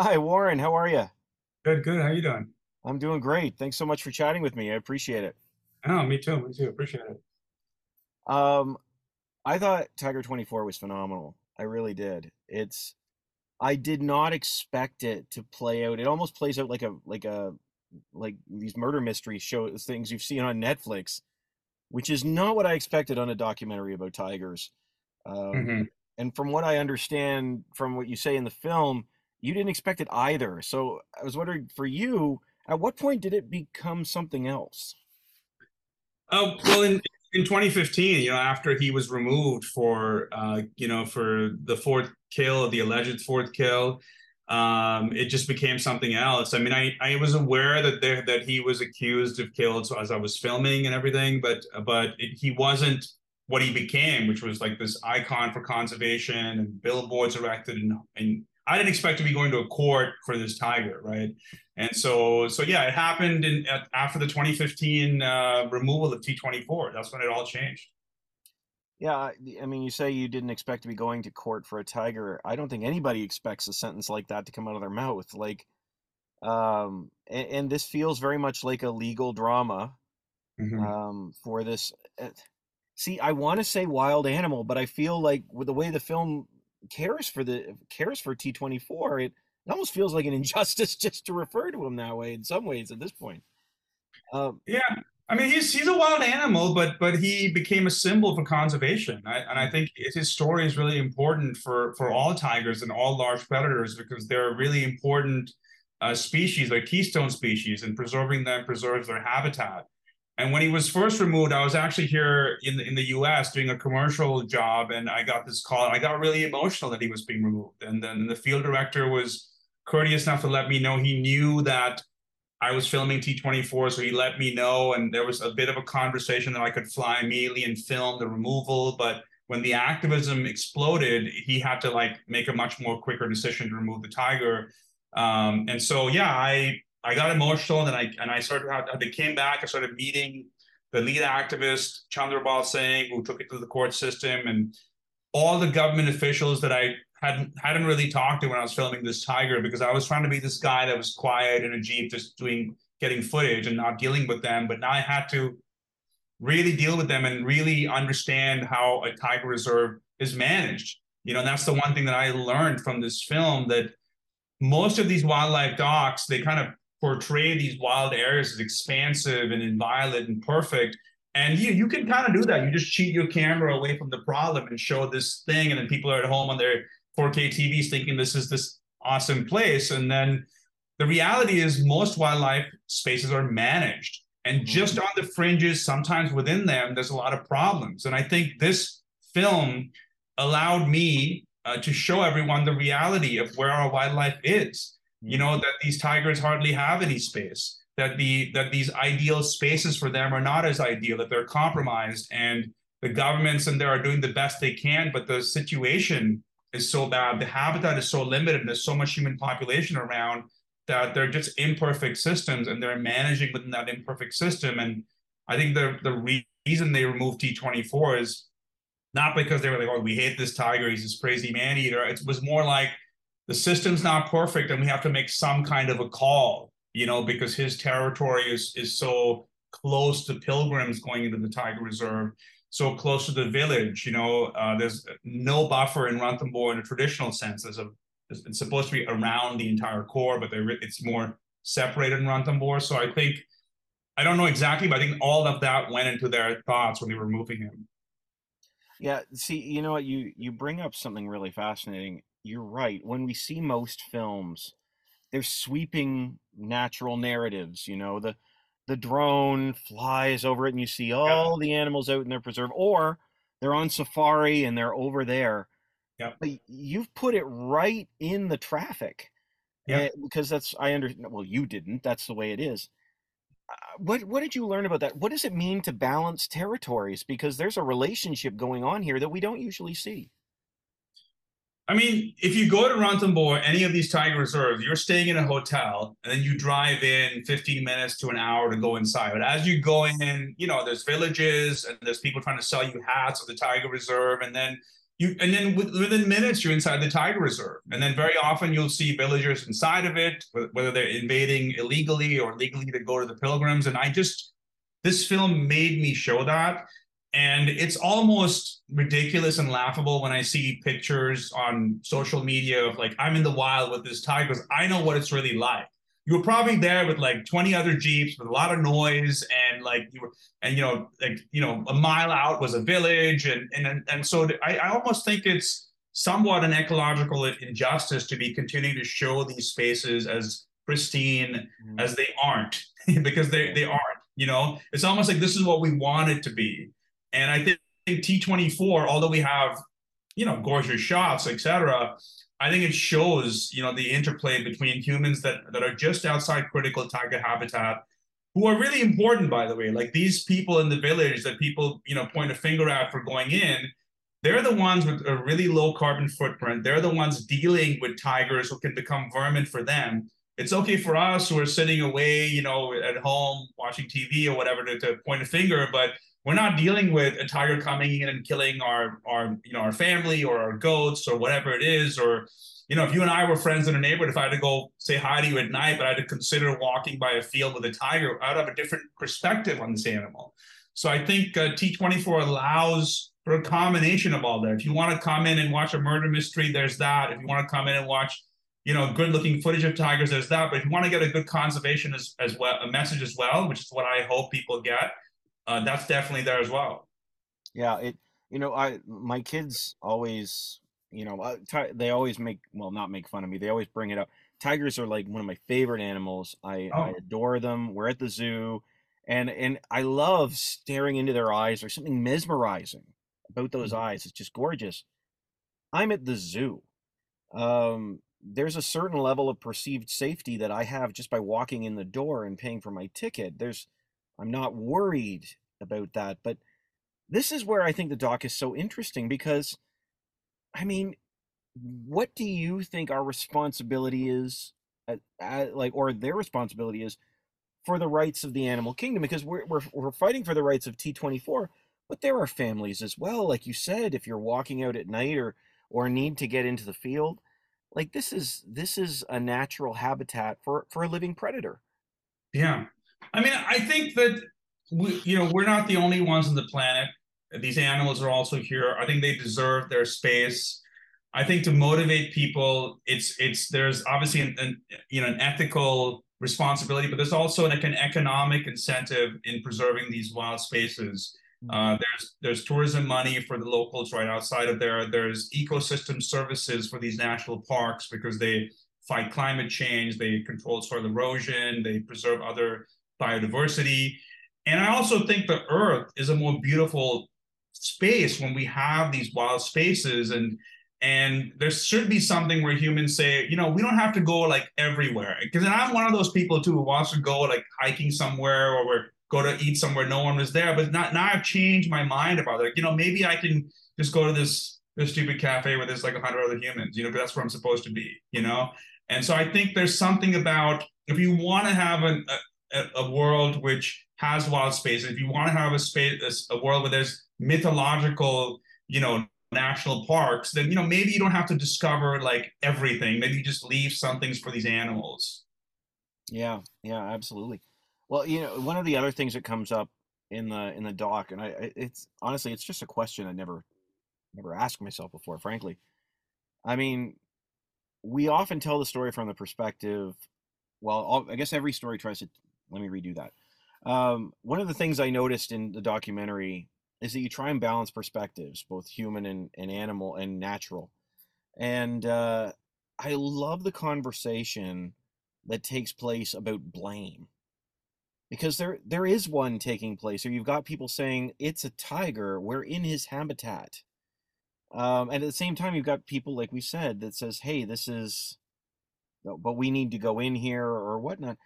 Hi, Warren. How are you? Good, good. How you doing? I'm doing great. Thanks so much for chatting with me. I appreciate it. Oh, me too. Me too. Appreciate it. Um, I thought Tiger 24 was phenomenal. I really did. It's I did not expect it to play out. It almost plays out like a like a like these murder mystery shows things you've seen on Netflix, which is not what I expected on a documentary about tigers. Um, hmm and from what I understand from what you say in the film, you didn't expect it either. So I was wondering for you, at what point did it become something else? Oh, well, in in 2015, you know, after he was removed for, uh, you know, for the fourth kill, the alleged fourth kill, um, it just became something else. I mean, I, I was aware that there that he was accused of kills as I was filming and everything, but but it, he wasn't what he became, which was like this icon for conservation and billboards erected, and and I didn't expect to be going to a court for this tiger, right? And so so yeah, it happened in at, after the 2015 uh, removal of T24. That's when it all changed. Yeah, I mean, you say you didn't expect to be going to court for a tiger. I don't think anybody expects a sentence like that to come out of their mouth. Like, um, and, and this feels very much like a legal drama, hmm um, for this. uh, See, I want to say wild animal, but I feel like with the way the film cares for the cares for T24, it, it almost feels like an injustice just to refer to him that way in some ways at this point. Um, Yeah, I mean he's he's a wild animal, but but he became a symbol for conservation, I, and I think his story is really important for for all tigers and all large predators because they're really important uh, species, like keystone species, and preserving them preserves their habitat. And when he was first removed, I was actually here in the, in the U.S. doing a commercial job, and I got this call, and I got really emotional that he was being removed. And then the field director was courteous enough to let me know he knew that I was filming T24, so he let me know, and there was a bit of a conversation that I could fly immediately and film the removal. But when the activism exploded, he had to like make a much more quicker decision to remove the tiger. Um, and so, yeah, I I got emotional, and I and I started. They came back. I started meeting the lead activist Chandrabal Singh, who took it to the court system, and all the government officials that I hadn't hadn't really talked to when I was filming this tiger because I was trying to be this guy that was quiet in a jeep, just doing getting footage and not dealing with them. But now I had to really deal with them and really understand how a tiger reserve is managed. You know, and that's the one thing that I learned from this film that most of these wildlife docs they kind of portray these wild areas as expansive and inviolate and perfect and you you can kind of do that you just cheat your camera away from the problem and show this thing and then people are at home on their 4k tvs thinking this is this awesome place and then the reality is most wildlife spaces are managed and just mhm. on the fringes sometimes within them there's a lot of problems and i think this film allowed me uh, to show everyone the reality of where our wildlife is. You know that these tigers hardly have any space. That the that these ideal spaces for them are not as ideal. That they're compromised, and the governments and there are doing the best they can. But the situation is so bad. The habitat is so limited, there's so much human population around that they're just imperfect systems, and they're managing within that imperfect system. And I think the the reason they removed T24 is not because they were like, oh, we hate this tiger, he's this crazy man eater. It was more like the system's not perfect and we have to make some kind of a call, you know, because his territory is is so close to pilgrims going into the tiger reserve, so close to the village. You know, uh, there's no buffer in Ranthambore in a traditional sense. There's a it's supposed to be around the entire core, but it's more separated in Ranthambore. So I think I don't know exactly, but I think all of that went into their thoughts when they were moving him. Yeah, see, you know what, you you bring up something really fascinating. You're right. When we see most films, they're sweeping natural narratives, you know, the the drone flies over it and you see Yep. all the animals out in their preserve, or they're on safari and they're over there. Yep. But you've put it right in the traffic. Yep. eh, because that's I understand. well, you didn't. That's the way it is. Uh, What what did you learn about that? What does it mean to balance territories? Because there's a relationship going on here that we don't usually see. I mean, if you go to Ranthambore, any of these tiger reserves, you're staying in a hotel and then you drive in 15 minutes to an hour to go inside. But as you go in, you know, there's villages and there's people trying to sell you hats of the tiger reserve. And then you and then within minutes you're inside the tiger reserve and then very often you'll see villagers inside of it whether they're invading illegally or legally to go to the pilgrims and i just this film made me show that and it's almost ridiculous and laughable when i see pictures on social media of like i'm in the wild with this tiger because i know what it's really like. You were probably there with like 20 other jeeps with a lot of noise and like you were and you know like you know a mile out was a village and and and so I, I almost think it's somewhat an ecological injustice to be continuing to show these spaces as pristine mm. as they aren't because they they aren't you know? It's almost like this is what we want it to be and i think t24 although we have you know gorgeous shots etc I think it shows, you know, the interplay between humans that, that are just outside critical tiger habitat, who are really important, by the way. Like these people in the village that people, you know, point a finger at for going in, they're the ones with a really low carbon footprint. They're the ones dealing with tigers who can become vermin for them. It's okay for us who are sitting away, you know, at home watching TV or whatever to, to point a finger, but we're not dealing with a tiger coming in and killing our our you know our family or our goats or whatever it is or you know if you and i were friends in a neighborhood if i had to go say hi to you at night but i had to consider walking by a field with a tiger i'd have a different perspective on this animal. So i think uh, t24 allows for a combination of all that. If you want to come in and watch a murder mystery there's that. If you want to come in and watch you know good looking footage of tigers there's that. But if you want to get a good conservation as, as well a message as well which is what i hope people get uh, that's definitely there as well. Yeah, it. You know, I my kids always, you know, uh, they always make well, not make fun of me. They always bring it up. Tigers are like one of my favorite animals. I, oh. I adore them. We're at the zoo, and and I love staring into their eyes. There's something mesmerizing about those mm-hmm. eyes. It's just gorgeous. I'm at the zoo. Um, there's a certain level of perceived safety that I have just by walking in the door and paying for my ticket. There's I'm not worried about that. But this is where I think the doc is so interesting because, I mean, what do you think our responsibility is, at, at, like, or their responsibility is for the rights of the animal kingdom? Because we're, we're, we're fighting for the rights of T24, but there are families as well. Like you said, if you're walking out at night or, or need to get into the field, like this is this is a natural habitat for for a living predator yeah I mean, I think that we, you know, we're not the only ones on the planet. These animals are also here. I think they deserve their space. I think to motivate people, it's it's there's obviously an, an you know an ethical responsibility, but there's also like an economic incentive in preserving these wild spaces. Mm-hmm. Uh, there's there's tourism money for the locals right outside of there. There's ecosystem services for these national parks because they fight climate change, they control soil erosion, they preserve other biodiversity. And I also think the earth is a more beautiful space when we have these wild spaces and and there should be something where humans say, you know, we don't have to go like everywhere. Because I'm one of those people too who wants to go like hiking somewhere or go to eat somewhere no one was there. But not, now I've changed my mind about it. You know, maybe I can just go to this this stupid cafe where there's like a hundred other humans. You know, that's where I'm supposed to be. You know, and so I think there's something about if you want to have an, a, a, world which has wild space. If you want to have a space, a world where there's mythological, you know, national parks, then you know maybe you don't have to discover like everything. Maybe you just leave some things for these animals. Yeah, yeah, absolutely. Well, you know, one of the other things that comes up in the in the doc, and I, it's honestly, it's just a question I never never asked myself before. Frankly, I mean, we often tell the story from the perspective. Well, I guess every story tries to let me redo that. Um, one of the things I noticed in the documentary is that you try and balance perspectives, both human and, and animal and natural. And uh, I love the conversation that takes place about blame. Because there there is one taking place, or you've got people saying it's a tiger, we're in his habitat. Um, and at the same time, you've got people like we said that says, "Hey, this is, but we need to go in here or whatnot."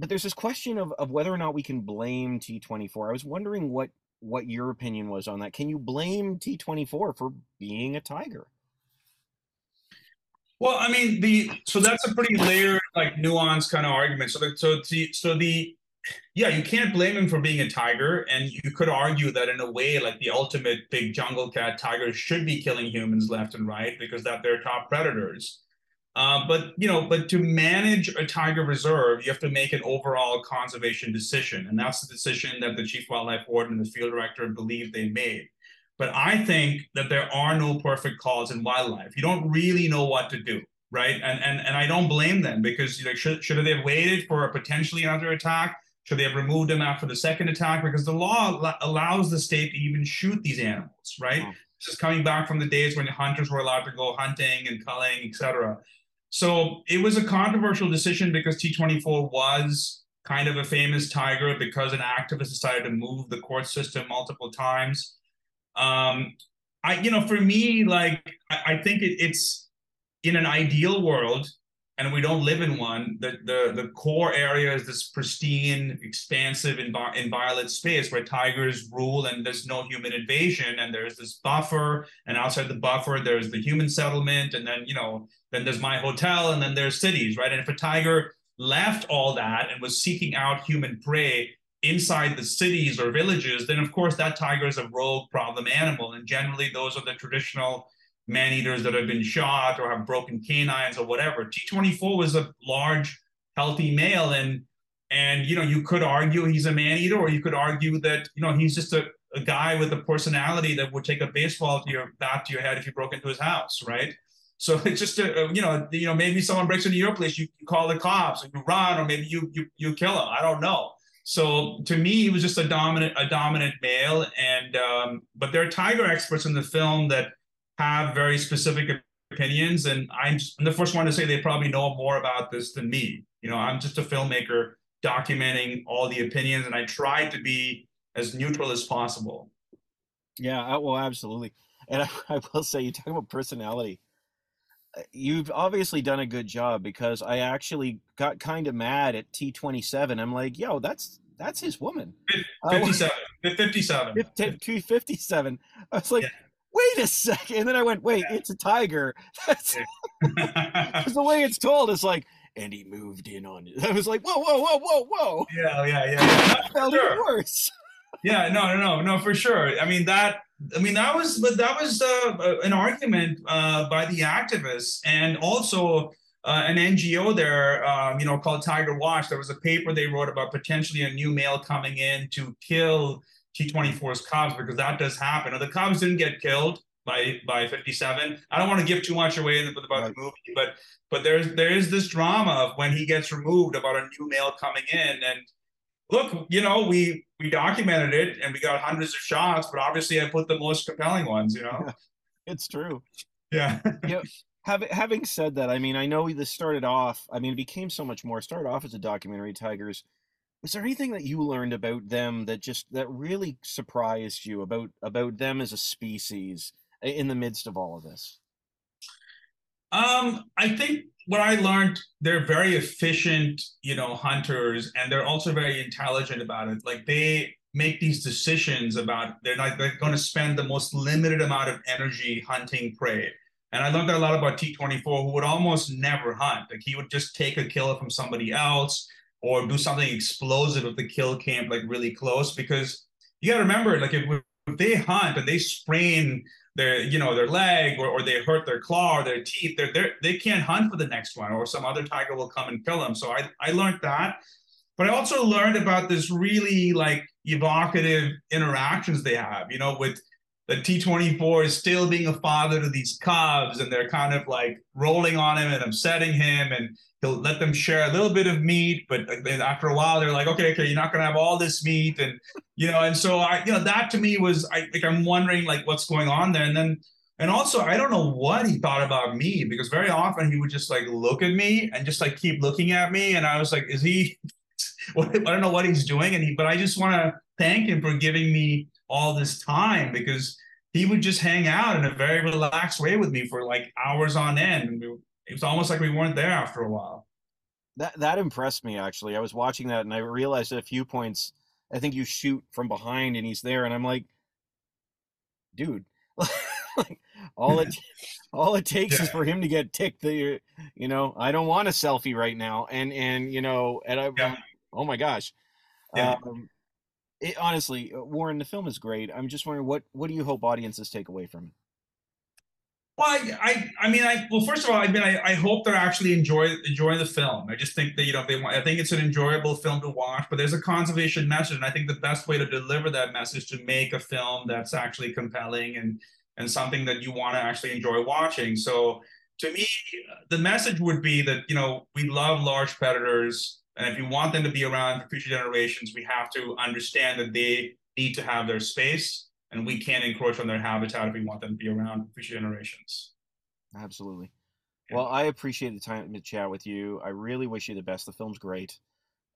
But there's this question of, of whether or not we can blame T24. I was wondering what what your opinion was on that. Can you blame T24 for being a tiger? Well, I mean, the so that's a pretty layered, like nuanced kind of argument. So, the, so the so the yeah, you can't blame him for being a tiger, and you could argue that in a way, like the ultimate big jungle cat, tigers should be killing humans left and right because that they're top predators. Uh, but you know, but to manage a tiger reserve, you have to make an overall conservation decision, and that's the decision that the chief wildlife warden and the field director believe they made. But I think that there are no perfect calls in wildlife. You don't really know what to do, right? And and and I don't blame them because you know should should they have waited for a potentially another attack? Should they have removed them after the second attack? Because the law allows the state to even shoot these animals, right? Oh. This is coming back from the days when hunters were allowed to go hunting and culling, etc. So it was a controversial decision because T24 was kind of a famous tiger because an activist decided to move the court system multiple times. Um, I, you know, for me, like I, I think it, it's in an ideal world, and we don't live in one. The the the core area is this pristine, expansive, invi- inviolate space where tigers rule, and there's no human invasion, and there's this buffer, and outside the buffer, there's the human settlement, and then you know, then there's my hotel, and then there's cities, right? And if a tiger left all that and was seeking out human prey inside the cities or villages, then of course that tiger is a rogue problem animal, and generally those are the traditional man eaters that have been shot or have broken canines or whatever. T24 was a large, healthy male, and and you know you could argue he's a man eater, or you could argue that you know he's just a, a guy with a personality that would take a baseball to your bat to your head if you broke into his house, right? So it's just a, you know you know maybe someone breaks into your place, you, you call the cops, and you run, or maybe you you you kill him. I don't know. So to me, he was just a dominant a dominant male, and um, but there are tiger experts in the film that have very specific opinions, and I'm, I'm the first one to say they probably know more about this than me. You know, I'm just a filmmaker documenting all the opinions, and I try to be as neutral as possible. Yeah, well, absolutely. And I, I will say, you talk about personality. Uh, you've obviously done a good job because I actually got kind of mad at T27. I'm like, yo, that's that's his woman. 57. Uh, 57. 257. I was like, yeah wait a second. And then I went, wait, it's a tiger. That's the way it's told. It's like, and he moved in on it. I was like, whoa, whoa, whoa, whoa, whoa. Yeah, yeah, yeah. yeah. That felt sure. even worse. yeah, no, no, no, no, for sure. I mean that. I mean that was, but that was uh, an argument uh, by the activists, and also uh, an NGO there, um, you know, called Tiger Watch. There was a paper they wrote about potentially a new male coming in to kill T24's Cubs because that does happen. the Cubs didn't get killed by by 57. I don't want to give too much away about right. the movie, but but there's there is this drama of when he gets removed about a new male coming in. And look, you know, we we documented it and we got hundreds of shots, but obviously I put the most compelling ones, you know. it's true. Yeah. yeah. Having having said that, I mean, I know this started off. I mean, it became so much more. Started off as a documentary, Tigers was there anything that you learned about them that just that really surprised you about about them as a species in the midst of all of this? Um i think what i learned they're very efficient you know hunters and they're also very intelligent about it. Like they make these decisions about they're not they're going to spend the most limited amount of energy hunting prey. And i learned a lot about t24 who would almost never hunt. Like he would just take a kill from somebody else or do something explosive if the kill came like really close because you got to remember like if, if, they hunt and they sprain their you know their leg or, or they hurt their claw or their teeth they're, they're they can't hunt for the next one or some other tiger will come and kill them. So i i learned that. But i also learned about this really like evocative interactions they have you know with the T24 is still being a father to these cubs and they're kind of like rolling on him and upsetting him and he'll let them share a little bit of meat but after a while they're like okay okay you're not going to have all this meat and you know and so i you know that to me was i like i'm wondering like what's going on there and then and also i don't know what he thought about me because very often he would just like look at me and just like keep looking at me and i was like is he i don't know what he's doing and he but i just want to thank him for giving me all this time because he would just hang out in a very relaxed way with me for like hours on end. and It was almost like we weren't there after a while. That that impressed me actually. I was watching that and I realized at a few points I think you shoot from behind and he's there and I'm like dude like all it all it takes yeah. is for him to get ticked the you know I don't want a selfie right now and and you know and I yeah. oh my gosh Yeah. Um, it, honestly, uh, Warren, the film is great. I'm just wondering what what do you hope audiences take away from it? Well, I, I, I mean, I well, first of all, I mean, I, I hope they're actually enjoy enjoying the film. I just think that you know they want. I think it's an enjoyable film to watch, but there's a conservation message, and I think the best way to deliver that message to make a film that's actually compelling and and something that you want to actually enjoy watching. So to me, the message would be that you know we love large predators, and if you want them to be around for future generations, we have to understand that they need to have their space and we can't encroach on their habitat if we want them to be around for future generations. Absolutely. Yeah. Well, I appreciate the time to chat with you. I really wish you the best. The film's great.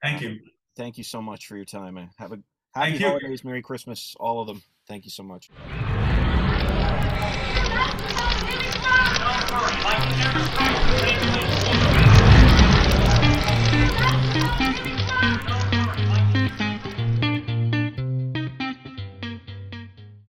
Thank Um, you. Thank you so much for your time. and Have a Thank happy you. holidays, Merry Christmas, all of them. Thank you so much.